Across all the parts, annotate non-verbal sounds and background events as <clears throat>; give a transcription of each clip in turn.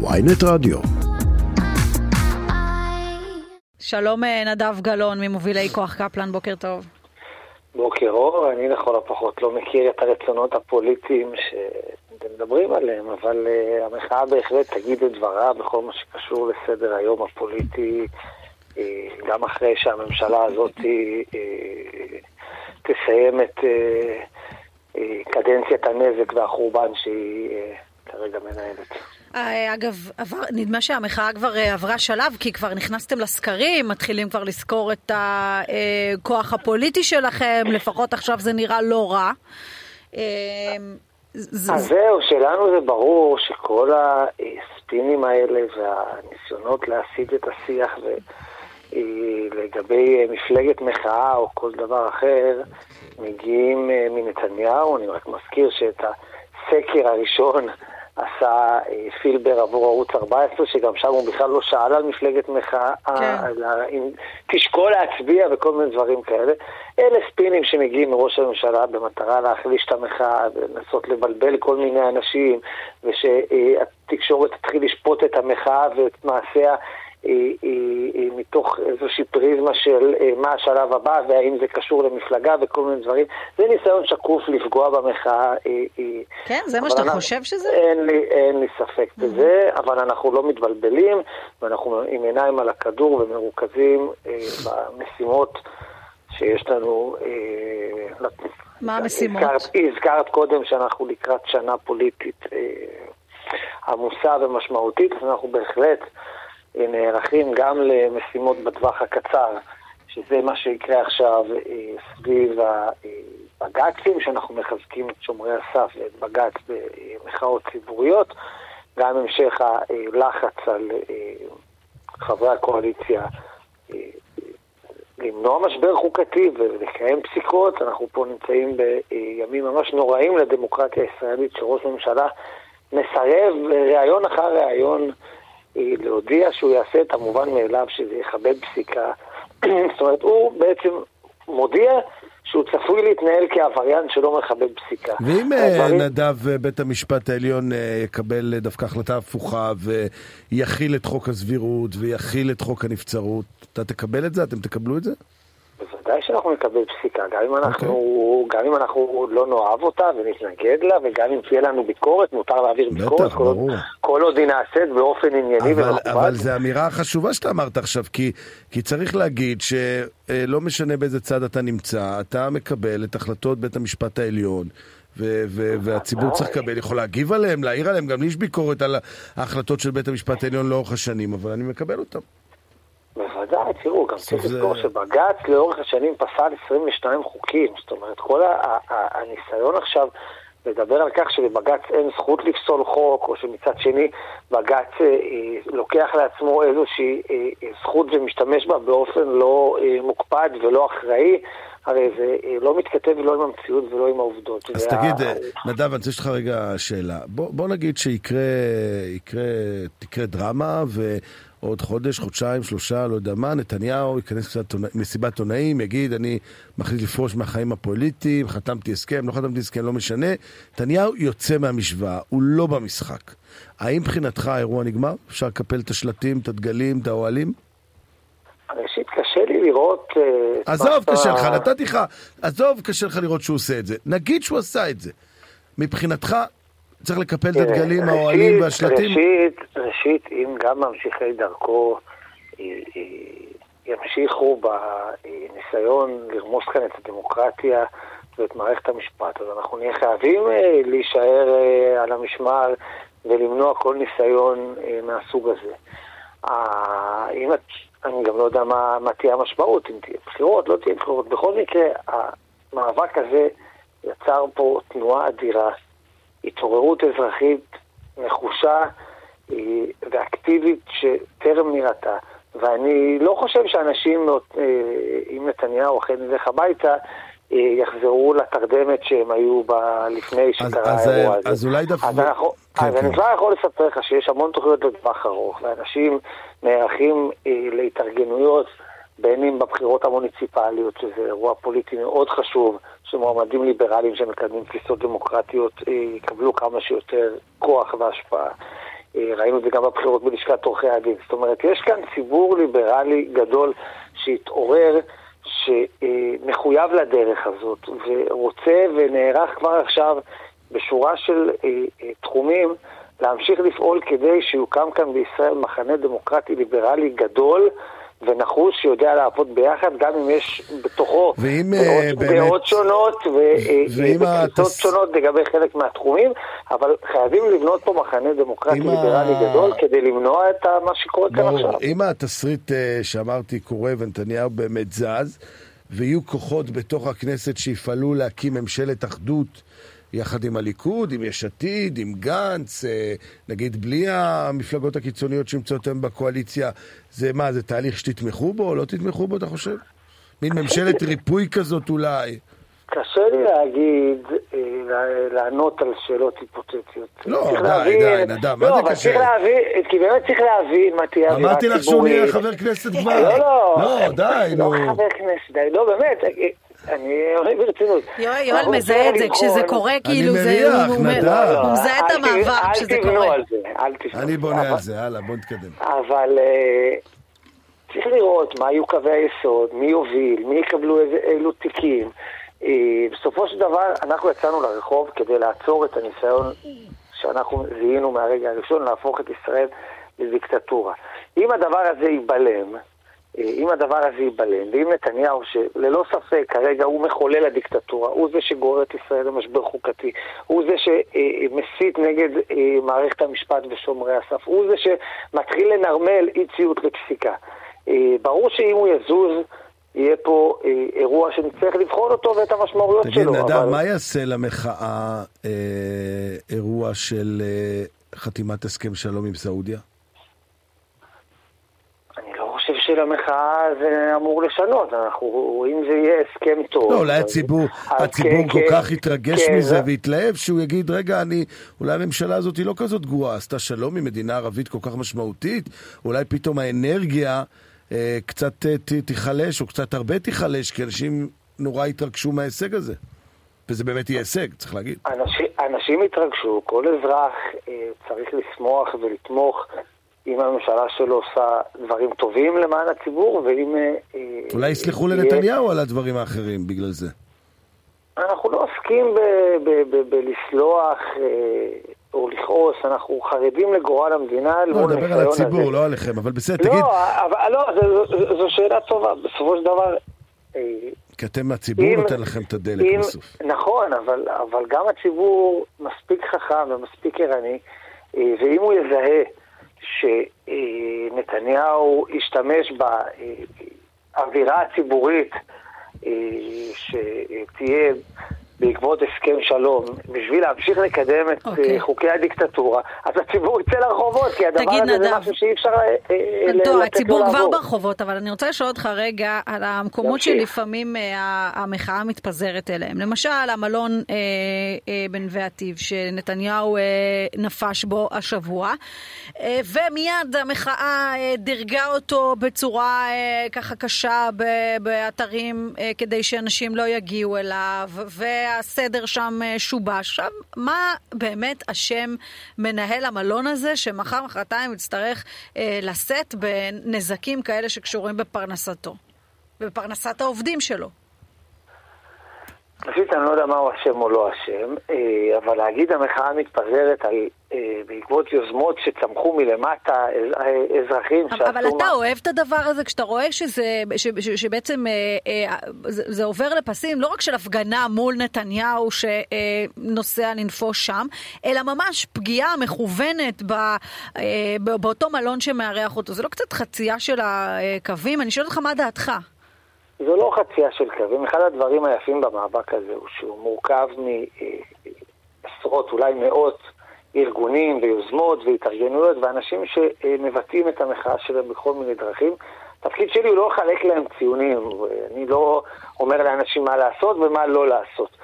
ויינט רדיו. שלום אה, נדב גלאון ממובילי כוח קפלן, בוקר טוב. בוקר אור, אני לכל הפחות לא מכיר את הרצונות הפוליטיים שאתם מדברים עליהם, אבל uh, המחאה בהחלט תגיד את דברה בכל מה שקשור לסדר היום הפוליטי, uh, גם אחרי שהממשלה הזאת uh, תסיים את uh, uh, קדנציית הנזק והחורבן שהיא uh, כרגע מנהלת. אגב, עבר, נדמה שהמחאה כבר עברה שלב, כי כבר נכנסתם לסקרים, מתחילים כבר לזכור את הכוח הפוליטי שלכם, לפחות עכשיו זה נראה לא רע. אז זהו, שלנו זה ברור שכל הספינים האלה והניסיונות להסיט את השיח לגבי מפלגת מחאה או כל דבר אחר, מגיעים מנתניהו. אני רק מזכיר שאת הסקר הראשון עשה פילבר עבור ערוץ 14, שגם שם הוא בכלל לא שאל על מפלגת מחאה, כן. אלא אם תשקול להצביע וכל מיני דברים כאלה. אלה ספינים שמגיעים מראש הממשלה במטרה להחליש את המחאה ולנסות לבלבל כל מיני אנשים, ושהתקשורת תתחיל לשפוט את המחאה ואת מעשיה מתוך איזושהי פריזמה של מה השלב הבא והאם זה קשור למפלגה וכל מיני דברים. זה ניסיון שקוף לפגוע במחאה. כן, זה מה שאתה אנחנו, חושב שזה? אין לי, אין לי ספק mm-hmm. בזה, אבל אנחנו לא מתבלבלים ואנחנו עם עיניים על הכדור ומרוכזים במשימות שיש לנו. מה המשימות? הזכרת, הזכרת קודם שאנחנו לקראת שנה פוליטית עמוסה ומשמעותית, אז אנחנו בהחלט נערכים גם למשימות בטווח הקצר, שזה מה שיקרה עכשיו סביב הבג"צים, שאנחנו מחזקים את שומרי הסף ואת בג"ץ במחאות ציבוריות, גם המשך הלחץ על חברי הקואליציה למנוע משבר חוקתי ולקיים פסיקות. אנחנו פה נמצאים בימים ממש נוראים לדמוקרטיה הישראלית, שראש ממשלה מסרב ראיון אחר ראיון להודיע שהוא יעשה את המובן מאליו, שזה יכבד פסיקה. <clears throat> זאת אומרת, הוא בעצם מודיע שהוא צפוי להתנהל כעבריין שלא מכבד פסיקה. ואם הדברים... נדב בית המשפט העליון יקבל דווקא החלטה הפוכה ויכיל את חוק הסבירות ויכיל את חוק הנבצרות, אתה תקבל את זה? אתם תקבלו את זה? בוודאי שאנחנו נקבל פסיקה, גם אם אנחנו, okay. גם אם אנחנו לא נאהב אותה ונתנגד לה, וגם אם תהיה לנו ביקורת, מותר להעביר ביקורת, בטח, כל, ברור. כל עוד היא נעשית באופן ענייני ומכובד. אבל זו אמירה חשובה שאתה אמרת עכשיו, כי, כי צריך להגיד שלא משנה באיזה צד אתה נמצא, אתה מקבל את החלטות בית המשפט העליון. ו- ו- והציבור צריך לקבל, יכול להגיב עליהם, להעיר עליהם, גם לי יש ביקורת על ההחלטות של בית המשפט העליון לאורך השנים, אבל אני מקבל אותם. בוודאי, תראו, גם צריך לזכור זה... שבג"ץ לאורך השנים פסל 22 חוקים, זאת אומרת, כל הניסיון עכשיו לדבר על כך שבבג"ץ אין זכות לפסול חוק, או שמצד שני בג"ץ אה, לוקח לעצמו איזושהי אה, זכות ומשתמש בה באופן לא אה, מוקפד ולא אחראי, הרי זה אה, לא מתכתב לא עם המציאות ולא עם העובדות. אז תגיד, ה... נדב, אני רוצה לך רגע שאלה. בוא, בוא נגיד שיקרה יקרה, תקרה דרמה, ועוד חודש, חודשיים, שלושה, לא יודע מה, נתניהו ייכנס קצת מסיבת עונאים, יגיד, אני מחליט לפרוש מהחיים הפוליטיים, חתמתי הסכם, לא חתמתי הסכם, לא משנה. נתניהו יוצא מהמשוואה, הוא לא במשחק. האם מבחינתך האירוע נגמר? אפשר לקפל את השלטים, את הדגלים, את האוהלים? ראשית, קשה לי לראות... עזוב, קשה לך, נתתי לך, עזוב, קשה לך לראות שהוא עושה את זה. נגיד שהוא עשה את זה. מבחינתך, צריך לקפל את הדגלים, האוהלים והשלטים? ראשית, ראשית, אם גם ממשיכי דרכו ימשיכו בניסיון לרמוס כאן את הדמוקרטיה ואת מערכת המשפט, אז אנחנו נהיה חייבים להישאר על המשמר ולמנוע כל ניסיון מהסוג הזה. אם את אני גם לא יודע מה, מה תהיה המשמעות, אם תהיה בחירות, לא תהיה בחירות. בכל מקרה, המאבק הזה יצר פה תנועה אדירה, התעוררות אזרחית נחושה אה, ואקטיבית שטרם נראתה. ואני לא חושב שאנשים, אה, אם נתניהו אכן ילך הביתה, אה, יחזרו לתרדמת שהם היו בה לפני שקרה האירוע הזה. אז אולי דווקא... אז, אנחנו, כן, אז כן. אני כבר יכול לספר לך שיש המון תוכניות לטווח ארוך, ואנשים נערכים אה, להתארגנויות, בין אם בבחירות המוניציפליות, שזה אירוע פוליטי מאוד חשוב, שמועמדים ליברליים שמקדמים תפיסות דמוקרטיות אה, יקבלו כמה שיותר כוח והשפעה. ראינו את זה גם בבחירות בלשכת עורכי הדין. זאת אומרת, יש כאן ציבור ליברלי גדול שהתעורר, שמחויב לדרך הזאת, ורוצה ונערך כבר עכשיו בשורה של תחומים להמשיך לפעול כדי שיוקם כאן בישראל מחנה דמוקרטי ליברלי גדול. ונחוש שיודע לעבוד ביחד, גם אם יש בתוכו ואם, דעות, באמת... דעות שונות ותפיסות התס... שונות לגבי חלק מהתחומים, אבל חייבים לבנות פה מחנה דמוקרטי ליברלי ה... גדול כדי למנוע את מה שקורה כאן עכשיו. אם התסריט שאמרתי קורה ונתניהו באמת זז, ויהיו כוחות בתוך הכנסת שיפעלו להקים ממשלת אחדות יחד עם הליכוד, עם יש עתיד, עם גנץ, אה, נגיד בלי המפלגות הקיצוניות שנמצאות היום בקואליציה, זה מה, זה תהליך שתתמכו בו או לא תתמכו בו, אתה חושב? מין ממשלת ריפוי כזאת אולי. קשה לי להגיד, אה, לענות על שאלות היפותטיות. לא, די, די, נדב, מה לא, זה קשה? צריך להבין, כי באמת צריך להבין מה תהיה אווירה ציבורית. אמרתי לך שהוא נהיה חבר כנסת כבר. לא, לא. לא, די, נו. לא חבר כנסת, די, לא, באמת. אני אומר ברצינות. יואל מזהה את זה, כשזה קורה, כאילו זה... אני מריח, הוא מזהה את המעבר כשזה קורה. אל תבנו על זה, אל תבנו. אני בונה על זה, הלאה, בוא נתקדם. אבל צריך לראות מה יהיו קווי היסוד, מי יוביל, מי יקבלו אילו תיקים. בסופו של דבר, אנחנו יצאנו לרחוב כדי לעצור את הניסיון שאנחנו זיהינו מהרגע הראשון, להפוך את ישראל לדיקטטורה. אם הדבר הזה ייבלם, אם הדבר הזה ייבלם, ואם נתניהו, שללא ספק כרגע הוא מחולל הדיקטטורה, הוא זה שגורר את ישראל למשבר חוקתי, הוא זה שמסית נגד מערכת המשפט ושומרי הסף, הוא זה שמתחיל לנרמל אי ציות לפסיקה. ברור שאם הוא יזוז, יהיה פה אירוע שנצטרך לבחון אותו ואת המשמעויות תגיד, שלו. תגיד, נדב, אבל... מה יעשה למחאה אה, אירוע של אה, חתימת הסכם שלום עם סעודיה? שלמחאה זה אמור לשנות, אנחנו, אם זה יהיה הסכם טוב... לא, אולי הציבור, הציבור כן, כל כן, כך יתרגש כן, מזה ויתלהב, שהוא יגיד, רגע, אני, אולי הממשלה הזאת היא לא כזאת גרועה, עשתה שלום עם מדינה ערבית כל כך משמעותית, אולי פתאום האנרגיה אה, קצת אה, תיחלש, או קצת הרבה תיחלש, כי אנשים נורא יתרגשו מההישג הזה. וזה באמת יהיה הישג, צריך להגיד. אנשים, אנשים יתרגשו, כל אזרח אה, צריך לשמוח ולתמוך. אם הממשלה שלו עושה דברים טובים למען הציבור, ואם... אה, אולי יסלחו לנתניהו על הדברים האחרים בגלל זה. אנחנו לא עוסקים בלסלוח אה, או לכעוס, אנחנו חרדים לגורל המדינה. לא, נדבר על הציבור, לא עליכם, אבל בסדר, תגיד... לא, אבל, לא, זו שאלה טובה, בסופו של דבר... אה, כי אתם מהציבור נותן לכם את הדלק בסוף. נכון, אבל, אבל גם הציבור מספיק חכם ומספיק ערני, ואם הוא יזהה שנתניהו השתמש באווירה הציבורית אה, שתהיה בעקבות הסכם שלום, בשביל להמשיך לקדם את okay. אוקיי. חוקי הדיקטטורה, אז הציבור יצא לרחובות, כי הדבר הזה נדב. זה משהו שאי אפשר אה, אה, לתת לו לעבור. הציבור כבר ברחובות, אבל אני רוצה לשאול אותך רגע על המקומות שלפעמים המחאה מתפזרת אליהם. למשל, המלון בנווה עתיב, שנתניהו נפש בו השבוע, ומיד המחאה דירגה אותו בצורה ככה קשה באתרים כדי שאנשים לא יגיעו אליו, ו... והסדר שם אה, שובש. עכשיו, מה באמת אשם מנהל המלון הזה, שמחר מחרתיים יצטרך אה, לשאת בנזקים כאלה שקשורים בפרנסתו, בפרנסת העובדים שלו? ראשית, אני לא יודע מה הוא אשם או לא אשם, אה, אבל להגיד המחאה מתפזרת על, בעקבות יוזמות שצמחו מלמטה, אה, אזרחים שעשו... אבל אתה מה... אוהב את הדבר הזה כשאתה רואה שזה, ש, ש, שבעצם זה, זה עובר לפסים לא רק של הפגנה מול נתניהו שנוסע לנפוש שם, אלא ממש פגיעה מכוונת ב, באותו מלון שמארח אותו. זה לא קצת חצייה של הקווים? אני שואלת אותך מה דעתך. זו לא חצייה של קווים. אחד הדברים היפים במאבק הזה הוא שהוא מורכב מעשרות, אולי מאות ארגונים ויוזמות והתארגנויות ואנשים שמבטאים את המחאה שלהם בכל מיני דרכים. התפקיד שלי הוא לא לחלק להם ציונים, אני לא אומר לאנשים מה לעשות ומה לא לעשות.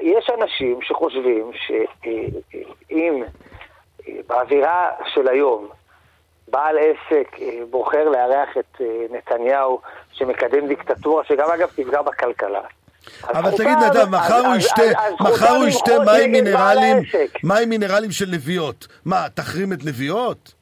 יש אנשים שחושבים שאם באווירה של היום בעל עסק אה, בוחר לארח את אה, נתניהו שמקדם דיקטטורה, שגם אגב תפגע בכלכלה. אבל תגיד נדב, מחר הוא ישתה, מחר הוא ישתה מים מינרלים, מים מינרלים של נביאות. מה, תחרים את נביאות?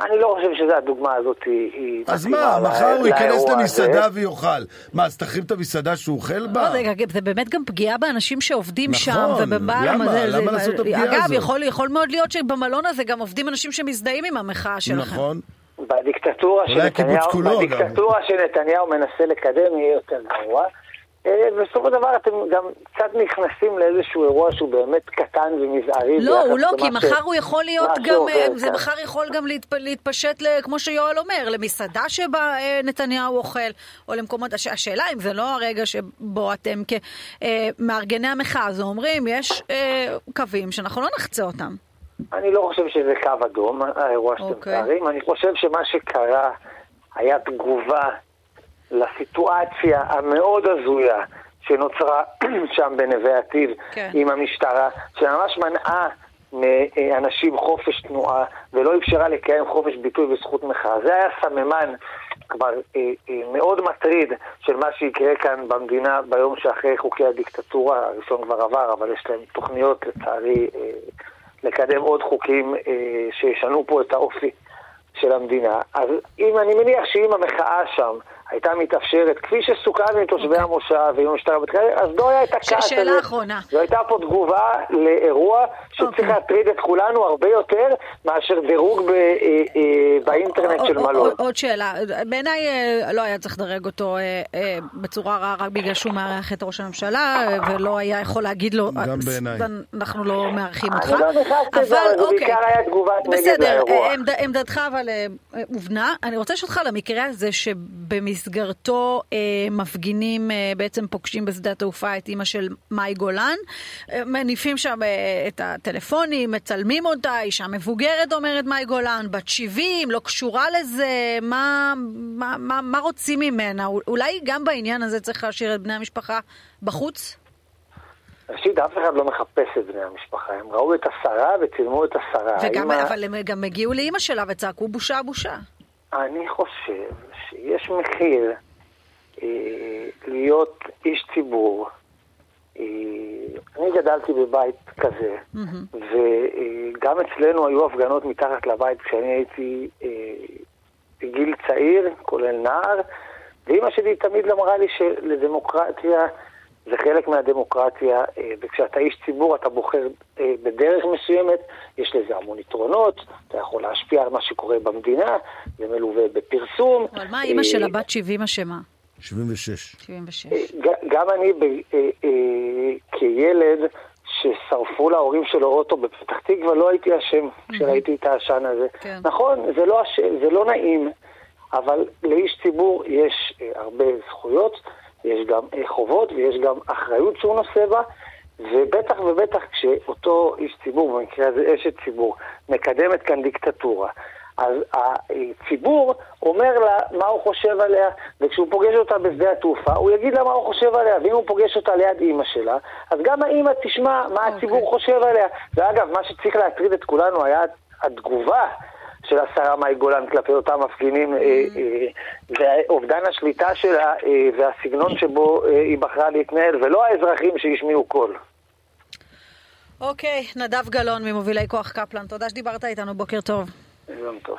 אני לא חושב שזו הדוגמה הזאת היא... אז מה, מחר הוא ייכנס למסעדה ויאכל. מה, אז תחרים את המסעדה שהוא אוכל בה? לא, זה באמת גם פגיעה באנשים שעובדים נכון, שם. למה? למה לעשות את הפגיעה הזאת? אגב, יכול מאוד להיות שבמלון הזה גם עובדים אנשים שמזדהים עם המחאה שלכם. נכון. בדיקטטורה שנתניהו מנסה לקדם יהיה יותר גרוע. אה, בסופו של דבר אתם גם קצת נכנסים לאיזשהו אירוע שהוא באמת קטן ומזערי. לא, הוא לא, כי מחר הוא יכול להיות גם, אה, זה מחר יכול גם להתפשט, כמו שיואל אומר, למסעדה שבה אה, נתניהו אוכל, או למקומות, השאלה אם זה לא הרגע שבו אתם כמארגני המחאה הזו אומרים, יש קווים שאנחנו לא נחצה אותם. אני לא חושב שזה קו אדום, האירוע שאתם אוקיי. מתארים. אני חושב שמה שקרה היה תגובה לסיטואציה המאוד הזויה שנוצרה <clears throat> שם בנווה עתיד כן. עם המשטרה, שממש מנעה מאנשים חופש תנועה ולא אפשרה לקיים חופש ביטוי וזכות מחאה. זה היה סממן כבר אה, אה, מאוד מטריד של מה שיקרה כאן במדינה ביום שאחרי חוקי הדיקטטורה, הראשון כבר עבר, אבל יש להם תוכניות לצערי אה, לקדם עוד חוקים אה, שישנו פה את האופי של המדינה. אז אם אני מניח שאם המחאה שם הייתה מתאפשרת, כפי שסוכם עם תושבי okay. אוקיי. המושב ועם המשטרה בתחילה, אז לא הייתה כעס הזה. שאלה אחרונה. זו הייתה פה תגובה לאירוע שצריך okay. אוקיי. להטריד את כולנו הרבה יותר מאשר דירוג ב, אה, אה, באינטרנט של מלון. עוד שאלה, בעיניי אה, לא היה צריך לדרג אותו בצורה רעה רק בגלל שהוא מארח את ראש הממשלה, ולא היה יכול להגיד לו, גם בעיניי. אנחנו לא מארחים אותך. אני לא נכנסתי לזה, אבל זה בעיקר היה תגובת נגד לאירוע. בסדר, עמדתך אבל הובנה. אני רוצה לשאול אותך למקרה הזה שבמסגרת... במסגרתו אה, מפגינים אה, בעצם פוגשים בשדה התעופה את אימא של מאי גולן, אה, מניפים שם אה, את הטלפונים, מצלמים אותה, אישה מבוגרת אומרת מאי גולן, בת 70, לא קשורה לזה, מה, מה, מה, מה רוצים ממנה? אולי גם בעניין הזה צריך להשאיר את בני המשפחה בחוץ? ראשית, אף אחד לא מחפש את בני המשפחה, הם ראו את השרה וצילמו את השרה. וגם, האמא... אבל הם גם הגיעו לאימא שלה וצעקו בושה בושה. אני חושב שיש מחיר אה, להיות איש ציבור. אה, אני גדלתי בבית כזה, mm-hmm. וגם אצלנו היו הפגנות מתחת לבית כשאני הייתי אה, בגיל צעיר, כולל נער, ואימא שלי תמיד אמרה לי שלדמוקרטיה זה חלק מהדמוקרטיה, אה, וכשאתה איש ציבור אתה בוחר אה, בדרך מסוימת, יש לזה המון יתרונות, אתה יכול להשפיע על מה שקורה במדינה, זה מלווה בפרסום. אבל מה אימא של הבת 70 אשמה? 76. 76. גם אני אה, כילד ששרפו להורים שלו אוטו בפתח תקווה, לא הייתי אשם כשראיתי את העשן הזה. כן. נכון, זה לא, זה לא נעים, אבל לאיש ציבור יש הרבה זכויות. יש גם חובות ויש גם אחריות שהוא נושא בה, ובטח ובטח כשאותו איש ציבור, במקרה הזה אשת ציבור, מקדמת כאן דיקטטורה, אז הציבור אומר לה מה הוא חושב עליה, וכשהוא פוגש אותה בשדה התעופה, הוא יגיד לה מה הוא חושב עליה, ואם הוא פוגש אותה ליד אימא שלה, אז גם האימא תשמע מה הציבור okay. אוקיי. חושב עליה. ואגב, מה שצריך להטריד את כולנו היה התגובה של השרה מאי גולן כלפי אותם מפגינים, אה, אה, ואובדן השליטה שלה אה, והסגנון שבו היא בחרה להתנהל, ולא האזרחים שהשמיעו קול. אוקיי, נדב גלאון ממובילי כוח קפלן, תודה שדיברת איתנו, בוקר טוב. יום טוב.